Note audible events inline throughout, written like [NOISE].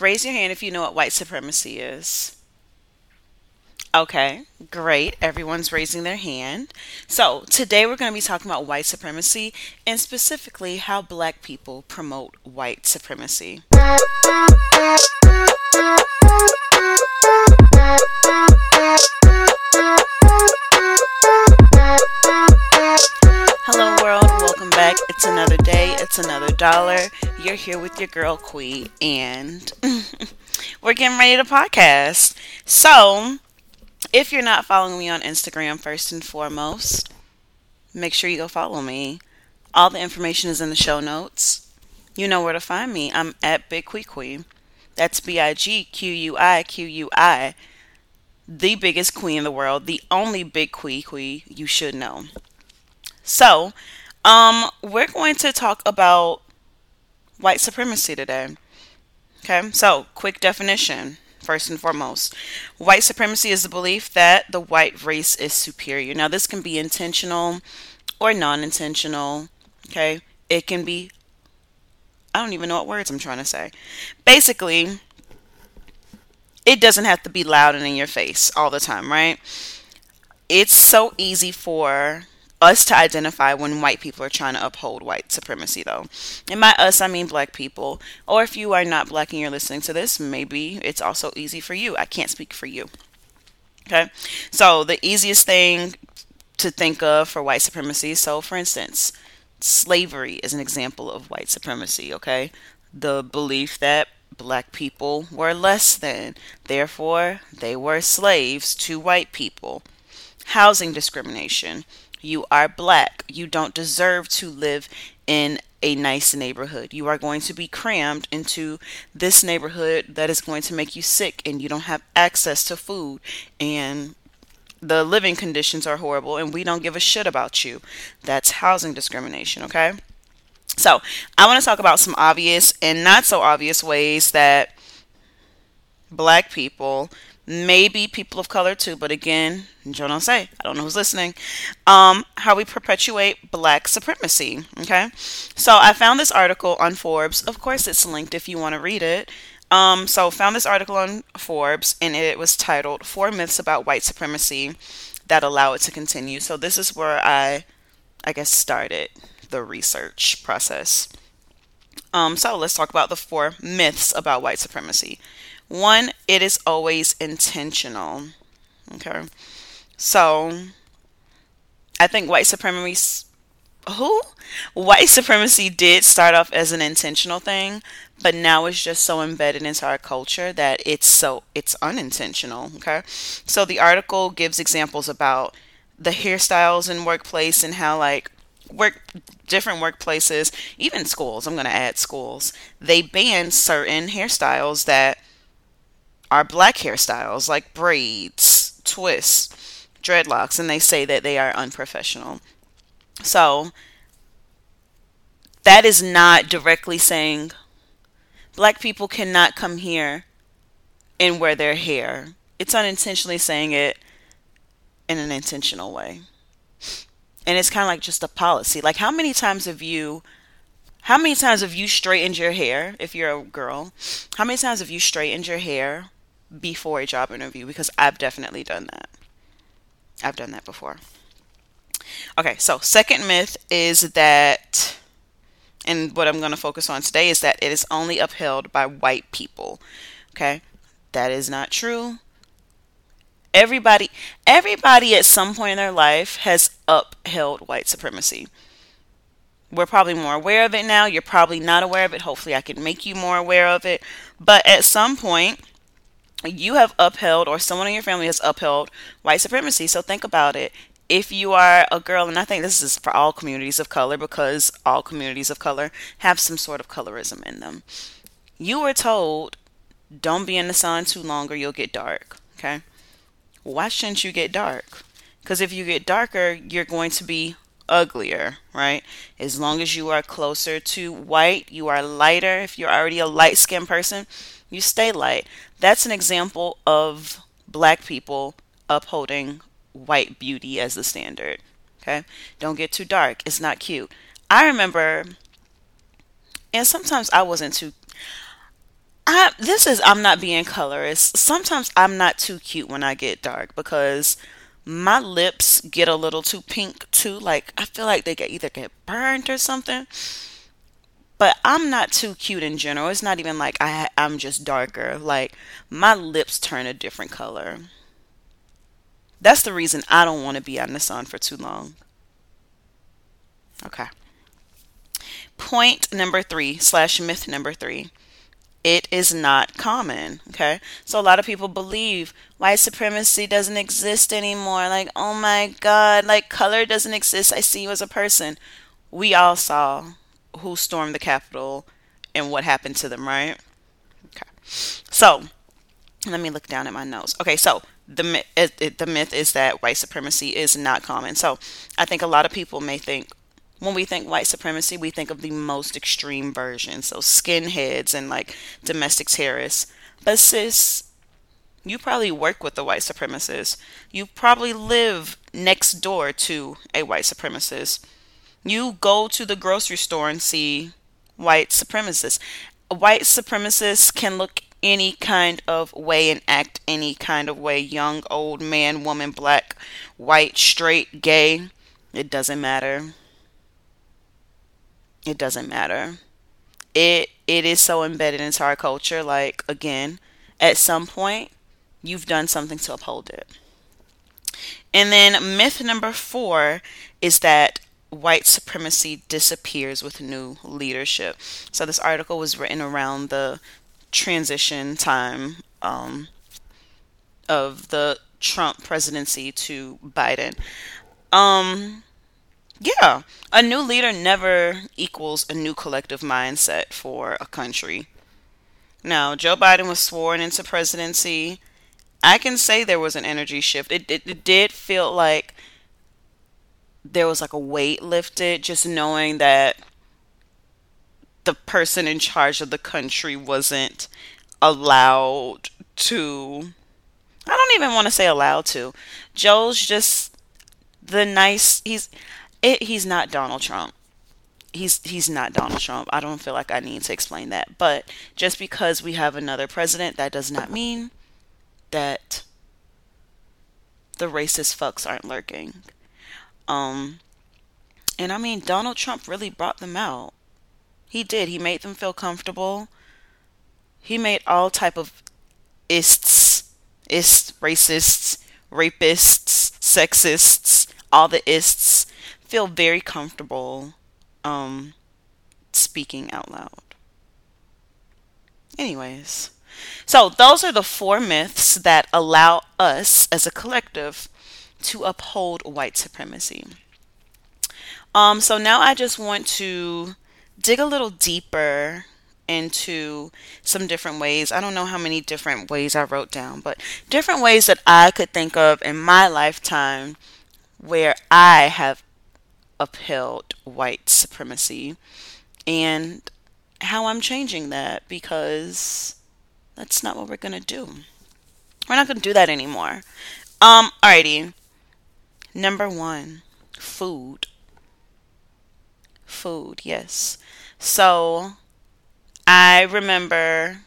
Raise your hand if you know what white supremacy is. Okay, great. Everyone's raising their hand. So, today we're going to be talking about white supremacy and specifically how black people promote white supremacy. Hello, world. Welcome back. It's another day. It's another dollar. You're here with your girl, Quee, and [LAUGHS] we're getting ready to podcast. So, if you're not following me on Instagram, first and foremost, make sure you go follow me. All the information is in the show notes. You know where to find me. I'm at Big Quiqui. That's B I G Q U I Q U I. The biggest queen in the world, the only big quiqui you should know. So, um, we're going to talk about white supremacy today. Okay, so quick definition first and foremost. White supremacy is the belief that the white race is superior. Now, this can be intentional or non intentional. Okay, it can be, I don't even know what words I'm trying to say. Basically, it doesn't have to be loud and in your face all the time, right? It's so easy for us to identify when white people are trying to uphold white supremacy, though. And by us, I mean black people. Or if you are not black and you're listening to this, maybe it's also easy for you. I can't speak for you. Okay? So, the easiest thing to think of for white supremacy, so for instance, slavery is an example of white supremacy, okay? The belief that black people were less than, therefore, they were slaves to white people. Housing discrimination you are black. You don't deserve to live in a nice neighborhood. You are going to be crammed into this neighborhood that is going to make you sick and you don't have access to food and the living conditions are horrible and we don't give a shit about you. That's housing discrimination, okay? So, I want to talk about some obvious and not so obvious ways that black people maybe people of color too, but again, Joe don't say. I don't know who's listening. Um, how we perpetuate black supremacy. Okay, so I found this article on Forbes. Of course, it's linked if you want to read it. Um, so found this article on Forbes, and it was titled Four Myths About White Supremacy That Allow It to Continue." So this is where I, I guess, started the research process. Um, so let's talk about the four myths about white supremacy. One, it is always intentional. Okay. So I think white supremacy who white supremacy did start off as an intentional thing but now it's just so embedded into our culture that it's so it's unintentional okay so the article gives examples about the hairstyles in workplace and how like work different workplaces even schools i'm going to add schools they ban certain hairstyles that are black hairstyles like braids, twists, dreadlocks, and they say that they are unprofessional. So that is not directly saying black people cannot come here and wear their hair. It's unintentionally saying it in an intentional way. And it's kind of like just a policy. Like, how many times have you, how many times have you straightened your hair if you're a girl? How many times have you straightened your hair before a job interview because I've definitely done that. I've done that before. Okay, so second myth is that, and what I'm going to focus on today is that it is only upheld by white people. Okay, that is not true. Everybody, everybody at some point in their life has upheld white supremacy. We're probably more aware of it now. You're probably not aware of it. Hopefully, I can make you more aware of it. But at some point, you have upheld or someone in your family has upheld white supremacy. So think about it. If you are a girl, and I think this is for all communities of color because all communities of color have some sort of colorism in them. You were told, don't be in the sun too long or you'll get dark. Okay. Why shouldn't you get dark? Because if you get darker, you're going to be uglier, right? As long as you are closer to white, you are lighter. If you're already a light skinned person, you stay light. That's an example of black people upholding white beauty as the standard. Okay? Don't get too dark. It's not cute. I remember, and sometimes I wasn't too. I this is I'm not being colorist. Sometimes I'm not too cute when I get dark because my lips get a little too pink too. Like I feel like they get either get burned or something. But I'm not too cute in general. It's not even like I I'm just darker. Like my lips turn a different color. That's the reason I don't want to be out in the sun for too long. Okay. Point number three slash myth number three it is not common. Okay. So a lot of people believe white supremacy doesn't exist anymore. Like, oh my God, like color doesn't exist. I see you as a person. We all saw who stormed the Capitol and what happened to them, right? Okay. So let me look down at my notes. Okay. So the it, the myth is that white supremacy is not common. So I think a lot of people may think, when we think white supremacy, we think of the most extreme version. So skinheads and like domestic terrorists. But sis, you probably work with a white supremacist. You probably live next door to a white supremacist. You go to the grocery store and see white supremacists. White supremacists can look any kind of way and act any kind of way young, old, man, woman, black, white, straight, gay. It doesn't matter it doesn't matter. It it is so embedded into our culture. Like again, at some point, you've done something to uphold it. And then myth number four is that white supremacy disappears with new leadership. So this article was written around the transition time um, of the Trump presidency to Biden. Um, yeah, a new leader never equals a new collective mindset for a country. Now, Joe Biden was sworn into presidency. I can say there was an energy shift. It, it, it did feel like there was like a weight lifted just knowing that the person in charge of the country wasn't allowed to I don't even want to say allowed to. Joe's just the nice he's it, he's not Donald Trump. He's he's not Donald Trump. I don't feel like I need to explain that. But just because we have another president, that does not mean that the racist fucks aren't lurking. Um, and I mean, Donald Trump really brought them out. He did. He made them feel comfortable. He made all type of ists, ists, racists, rapists, sexists, all the ists feel very comfortable um, speaking out loud. Anyways, so those are the four myths that allow us as a collective to uphold white supremacy. Um, so now I just want to dig a little deeper into some different ways. I don't know how many different ways I wrote down, but different ways that I could think of in my lifetime where I have upheld white supremacy and how I'm changing that because that's not what we're going to do. We're not going to do that anymore. Um, alrighty. Number one, food. Food, yes. So I remember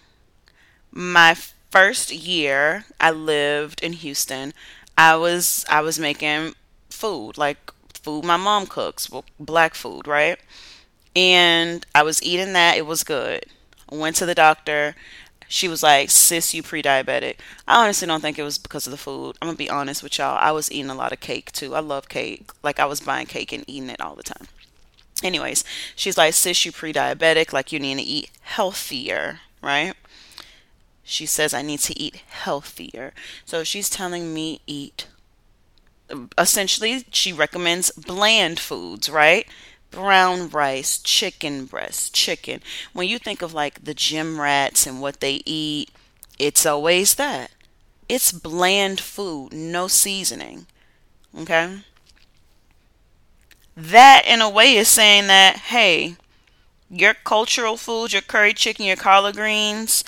my first year I lived in Houston. I was I was making food like food my mom cooks, black food, right? And I was eating that. It was good. Went to the doctor. She was like, sis, you pre diabetic. I honestly don't think it was because of the food. I'm to be honest with y'all. I was eating a lot of cake too. I love cake. Like, I was buying cake and eating it all the time. Anyways, she's like, sis, you pre diabetic. Like, you need to eat healthier, right? She says, I need to eat healthier. So she's telling me eat essentially she recommends bland foods, right? Brown rice, chicken breast, chicken. When you think of like the gym rats and what they eat, it's always that. It's bland food, no seasoning. Okay? That in a way is saying that, hey, your cultural food, your curry chicken, your collard greens,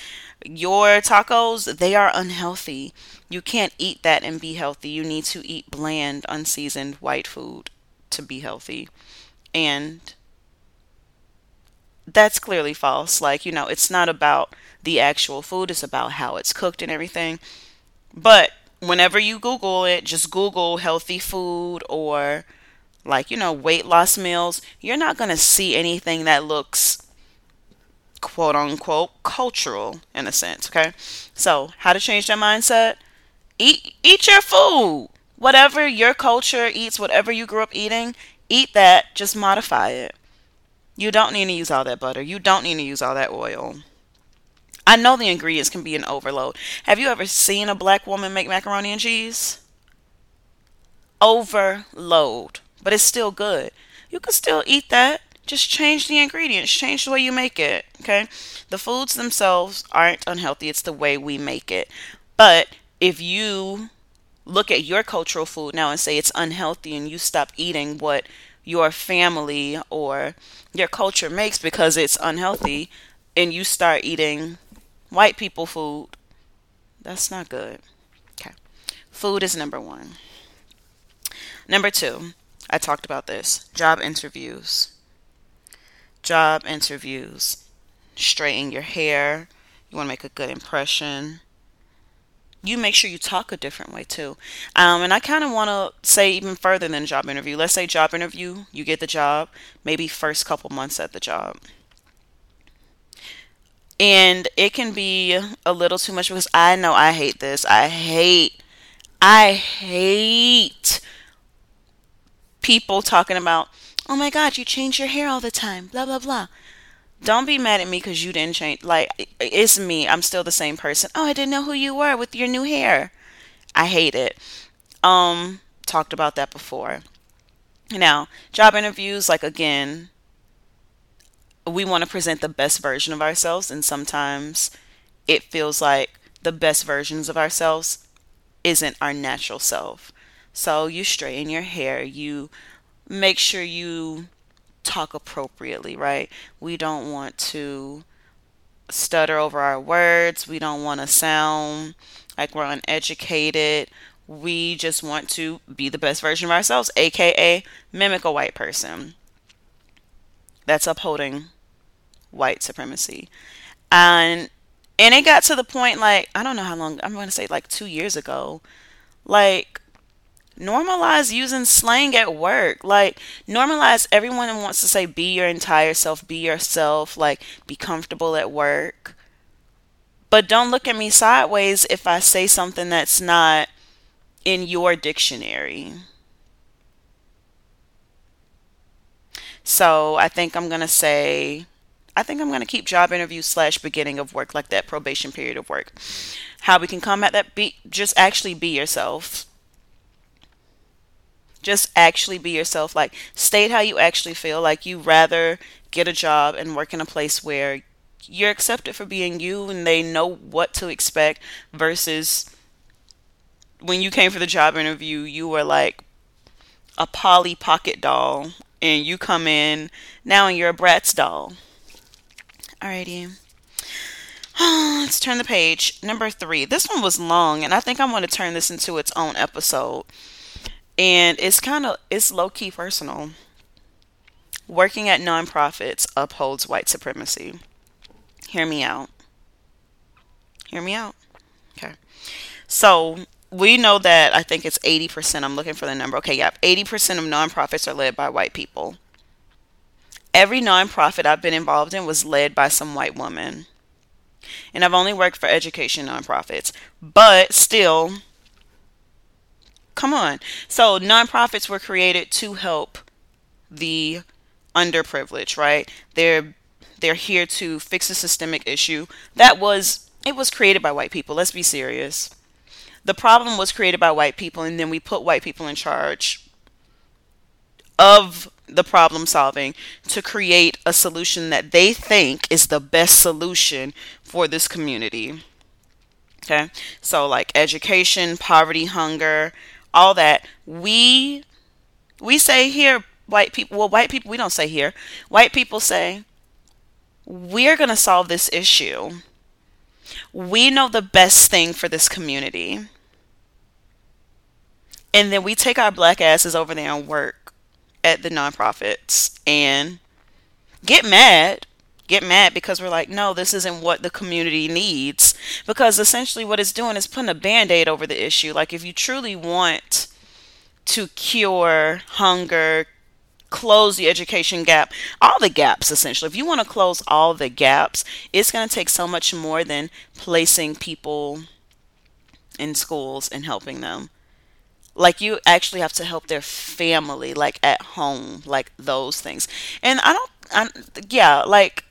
your tacos, they are unhealthy. You can't eat that and be healthy. You need to eat bland, unseasoned white food to be healthy. And that's clearly false. Like, you know, it's not about the actual food, it's about how it's cooked and everything. But whenever you Google it, just Google healthy food or like, you know, weight loss meals. You're not going to see anything that looks quote unquote cultural in a sense, okay? So, how to change that mindset? Eat eat your food. Whatever your culture eats, whatever you grew up eating, eat that, just modify it. You don't need to use all that butter. You don't need to use all that oil. I know the ingredients can be an overload. Have you ever seen a black woman make macaroni and cheese? Overload, but it's still good. You can still eat that. Just change the ingredients, change the way you make it. Okay? The foods themselves aren't unhealthy, it's the way we make it. But if you look at your cultural food now and say it's unhealthy and you stop eating what your family or your culture makes because it's unhealthy and you start eating white people food, that's not good. Okay. Food is number one. Number two, I talked about this job interviews. Job interviews. Straighten your hair. You want to make a good impression you make sure you talk a different way too. Um, and I kind of want to say even further than job interview. Let's say job interview, you get the job, maybe first couple months at the job. And it can be a little too much because I know I hate this. I hate, I hate people talking about, oh my God, you change your hair all the time, blah, blah, blah don't be mad at me because you didn't change. Like, it's me. I'm still the same person. Oh, I didn't know who you were with your new hair. I hate it. Um, talked about that before. Now, job interviews, like, again, we want to present the best version of ourselves, and sometimes it feels like the best versions of ourselves isn't our natural self. So, you straighten your hair, you make sure you talk appropriately, right? We don't want to stutter over our words. We don't want to sound like we're uneducated. We just want to be the best version of ourselves, aka mimic a white person. That's upholding white supremacy. And and it got to the point like I don't know how long I'm going to say like 2 years ago. Like normalize using slang at work. Like, normalize everyone wants to say, be your entire self, be yourself, like, be comfortable at work. But don't look at me sideways if I say something that's not in your dictionary. So I think I'm going to say, I think I'm going to keep job interview slash beginning of work, like that probation period of work. How we can combat that, be just actually be yourself just actually be yourself. Like, state how you actually feel. Like, you rather get a job and work in a place where you're accepted for being you and they know what to expect versus when you came for the job interview, you were like a Polly Pocket doll and you come in now and you're a Bratz doll. Alrighty. [SIGHS] Let's turn the page. Number three. This one was long, and I think I'm going to turn this into its own episode and it's kind of it's low key personal. Working at nonprofits upholds white supremacy. Hear me out. Hear me out. Okay. So we know that I think it's 80%. I'm looking for the number. Okay, yeah. 80% of nonprofits are led by white people. Every nonprofit I've been involved in was led by some white woman. And I've only worked for education nonprofits. But still, Come on. So nonprofits were created to help the underprivileged, right? They're they're here to fix a systemic issue that was it was created by white people. Let's be serious. The problem was created by white people and then we put white people in charge of the problem solving to create a solution that they think is the best solution for this community. Okay? So like education, poverty, hunger, all that. We we say here, white people. Well, white people we don't say here. White people say we're going to solve this issue. We know the best thing for this community. And then we take our black asses over there and work at the nonprofits and get mad get mad because we're like, no, this isn't what the community needs. Because essentially, what it's doing is putting a band aid over the issue. Like, if you truly want to cure hunger, close the education gap, all the gaps essentially. If you want to close all the gaps, it's going to take so much more than placing people in schools and helping them. Like you actually have to help their family, like at home, like those things. And I don't, I, yeah, like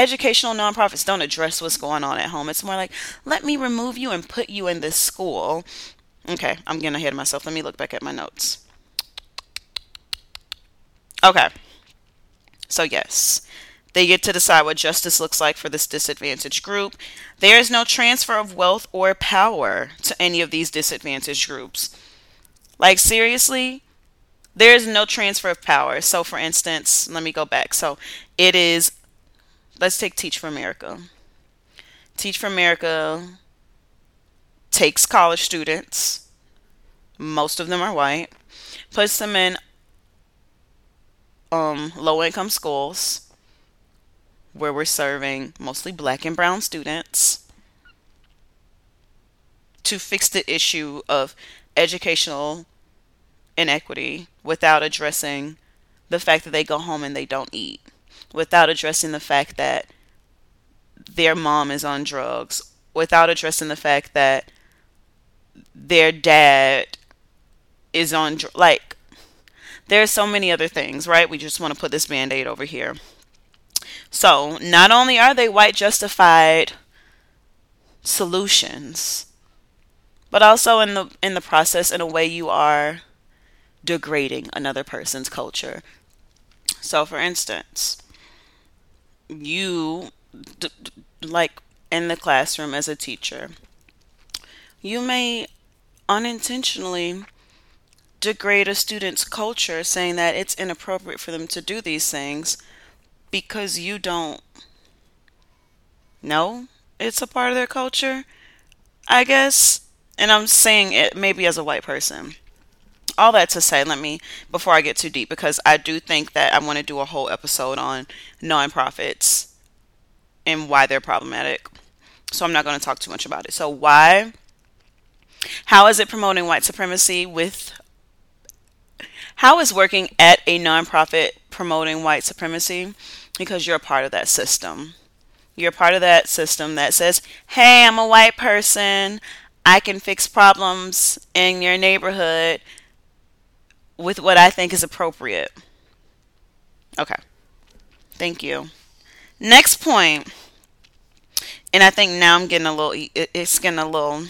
educational nonprofits don't address what's going on at home. It's more like, let me remove you and put you in this school. Okay, I'm getting ahead of myself. Let me look back at my notes. Okay. So, yes, they get to decide what justice looks like for this disadvantaged group. There is no transfer of wealth or power to any of these disadvantaged groups. Like, seriously, there is no transfer of power. So, for instance, let me go back. So, it is, let's take Teach for America. Teach for America takes college students, most of them are white, puts them in um, low income schools where we're serving mostly black and brown students to fix the issue of educational inequity without addressing the fact that they go home and they don't eat, without addressing the fact that their mom is on drugs, without addressing the fact that their dad is on like there's so many other things, right? We just want to put this band aid over here. So, not only are they white justified solutions, but also in the in the process in a way you are degrading another person's culture. So, for instance, you d- d- like in the classroom as a teacher, you may unintentionally degrade a student's culture saying that it's inappropriate for them to do these things because you don't know it's a part of their culture, I guess. And I'm saying it maybe as a white person. All that to say, let me, before I get too deep, because I do think that I want to do a whole episode on nonprofits and why they're problematic. So I'm not going to talk too much about it. So, why? How is it promoting white supremacy with how is working at a nonprofit promoting white supremacy? Because you're a part of that system. You're part of that system that says, hey, I'm a white person. I can fix problems in your neighborhood with what I think is appropriate. Okay. Thank you. Next point, and I think now I'm getting a little, it's getting a little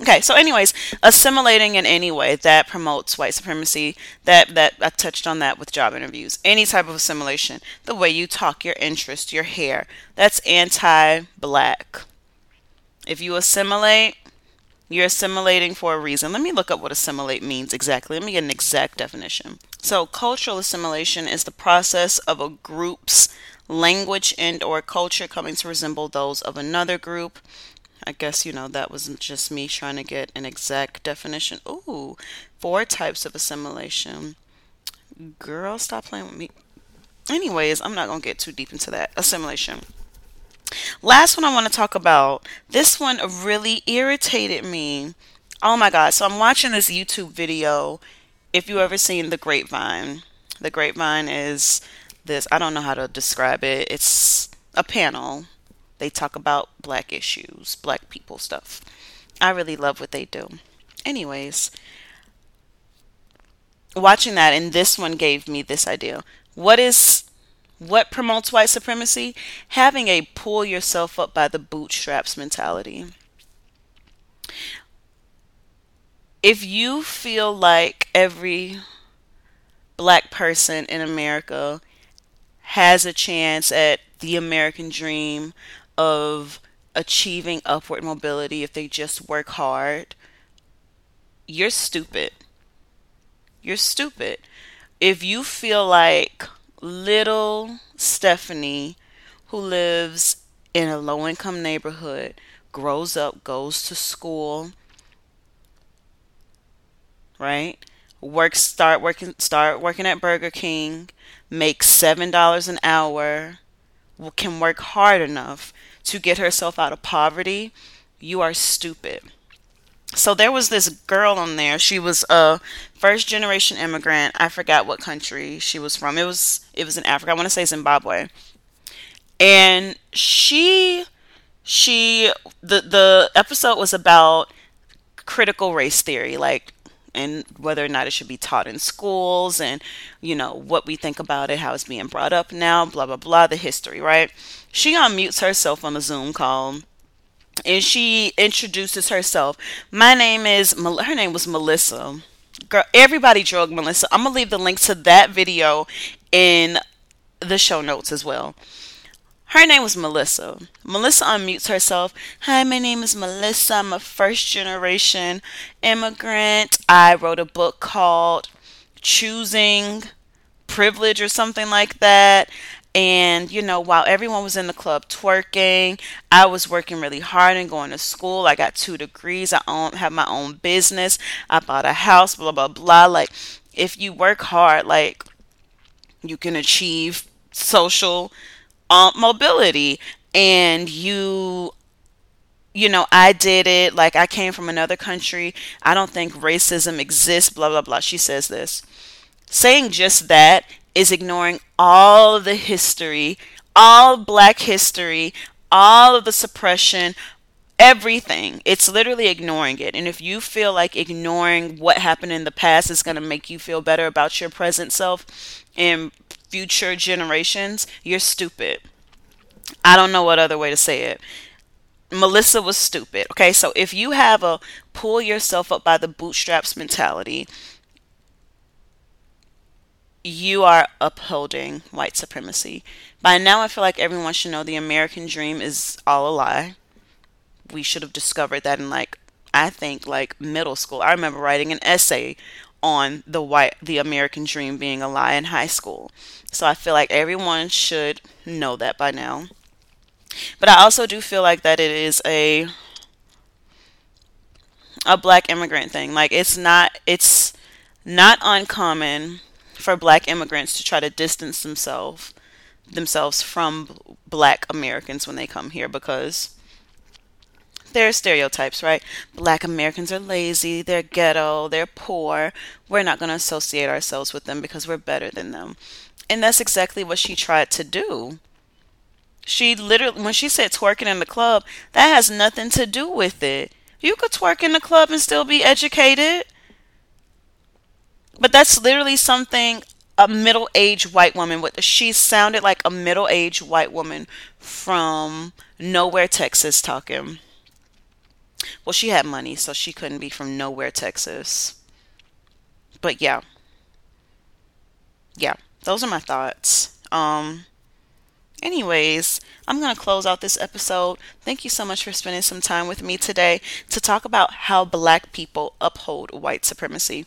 Okay, so anyways, assimilating in any way that promotes white supremacy, that that I touched on that with job interviews. Any type of assimilation, the way you talk, your interest, your hair, that's anti-black. If you assimilate, you're assimilating for a reason. Let me look up what assimilate means exactly. Let me get an exact definition. So, cultural assimilation is the process of a group's language and or culture coming to resemble those of another group I guess, you know, that wasn't just me trying to get an exact definition. Ooh, four types of assimilation. Girl, stop playing with me. Anyways, I'm not going to get too deep into that. Assimilation. Last one I want to talk about. This one really irritated me. Oh my god. So I'm watching this YouTube video. If you ever seen The Grapevine, The Grapevine is this, I don't know how to describe it. It's a panel they talk about black issues, black people stuff. I really love what they do. Anyways, watching that and this one gave me this idea. What is what promotes white supremacy? Having a pull yourself up by the bootstraps mentality. If you feel like every black person in America has a chance at the American dream of achieving upward mobility if they just work hard, you're stupid. You're stupid. If you feel like little Stephanie, who lives in a low income neighborhood, grows up, goes to school, right? Works start working start working at Burger King, makes seven dollars an hour, can work hard enough to get herself out of poverty, you are stupid. So there was this girl on there. She was a first generation immigrant. I forgot what country she was from. It was it was in Africa. I want to say Zimbabwe. And she she the the episode was about critical race theory, like and whether or not it should be taught in schools and you know what we think about it how it's being brought up now blah blah blah the history right she unmutes herself on a zoom call and she introduces herself my name is her name was melissa girl everybody drug melissa i'm gonna leave the link to that video in the show notes as well her name was Melissa. Melissa unmutes herself. Hi, my name is Melissa. I'm a first generation immigrant. I wrote a book called Choosing Privilege or something like that. And, you know, while everyone was in the club twerking, I was working really hard and going to school. I got two degrees. I own, have my own business. I bought a house, blah, blah, blah. Like, if you work hard, like, you can achieve social um, mobility and you you know, I did it, like I came from another country. I don't think racism exists, blah, blah, blah. She says this. Saying just that is ignoring all of the history, all black history, all of the suppression, everything. It's literally ignoring it. And if you feel like ignoring what happened in the past is going to make you feel better about your present self and future generations, you're stupid. I don't know what other way to say it. Melissa was stupid. Okay, so if you have a pull yourself up by the bootstraps mentality, you are upholding white supremacy. By now, I feel like everyone should know the American dream is all a lie. We should have discovered that in like, I think like middle school. I remember writing an essay on the white the American dream being a lie in high school. So I feel like everyone should know that by now. But I also do feel like that it is a a black immigrant thing. Like it's not it's not uncommon for black immigrants to try to distance themselves themselves from black Americans when they come here because there are stereotypes, right? Black Americans are lazy, they're ghetto, they're poor. We're not going to associate ourselves with them because we're better than them. And that's exactly what she tried to do. She literally, when she said twerking in the club, that has nothing to do with it. You could twerk in the club and still be educated. But that's literally something a middle aged white woman, what she sounded like a middle aged white woman from nowhere, Texas, talking. Well, she had money, so she couldn't be from nowhere, Texas. But yeah. Yeah, those are my thoughts. Um anyways, I'm going to close out this episode. Thank you so much for spending some time with me today to talk about how black people uphold white supremacy.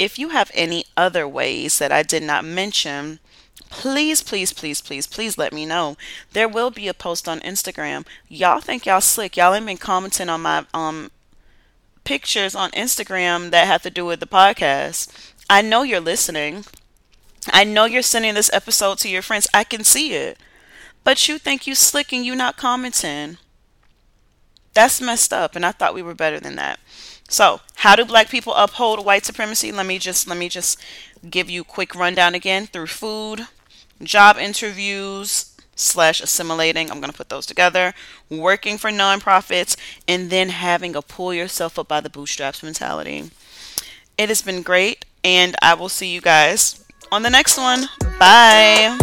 If you have any other ways that I did not mention, please, please, please, please, please let me know. There will be a post on Instagram. Y'all think y'all slick. Y'all ain't been commenting on my um pictures on Instagram that have to do with the podcast. I know you're listening. I know you're sending this episode to your friends. I can see it. But you think you slick and you not commenting. That's messed up and I thought we were better than that. So, how do black people uphold white supremacy? Let me just let me just give you a quick rundown again through food, job interviews, slash assimilating. I'm going to put those together. Working for nonprofits and then having a pull yourself up by the bootstraps mentality. It has been great, and I will see you guys on the next one. Bye.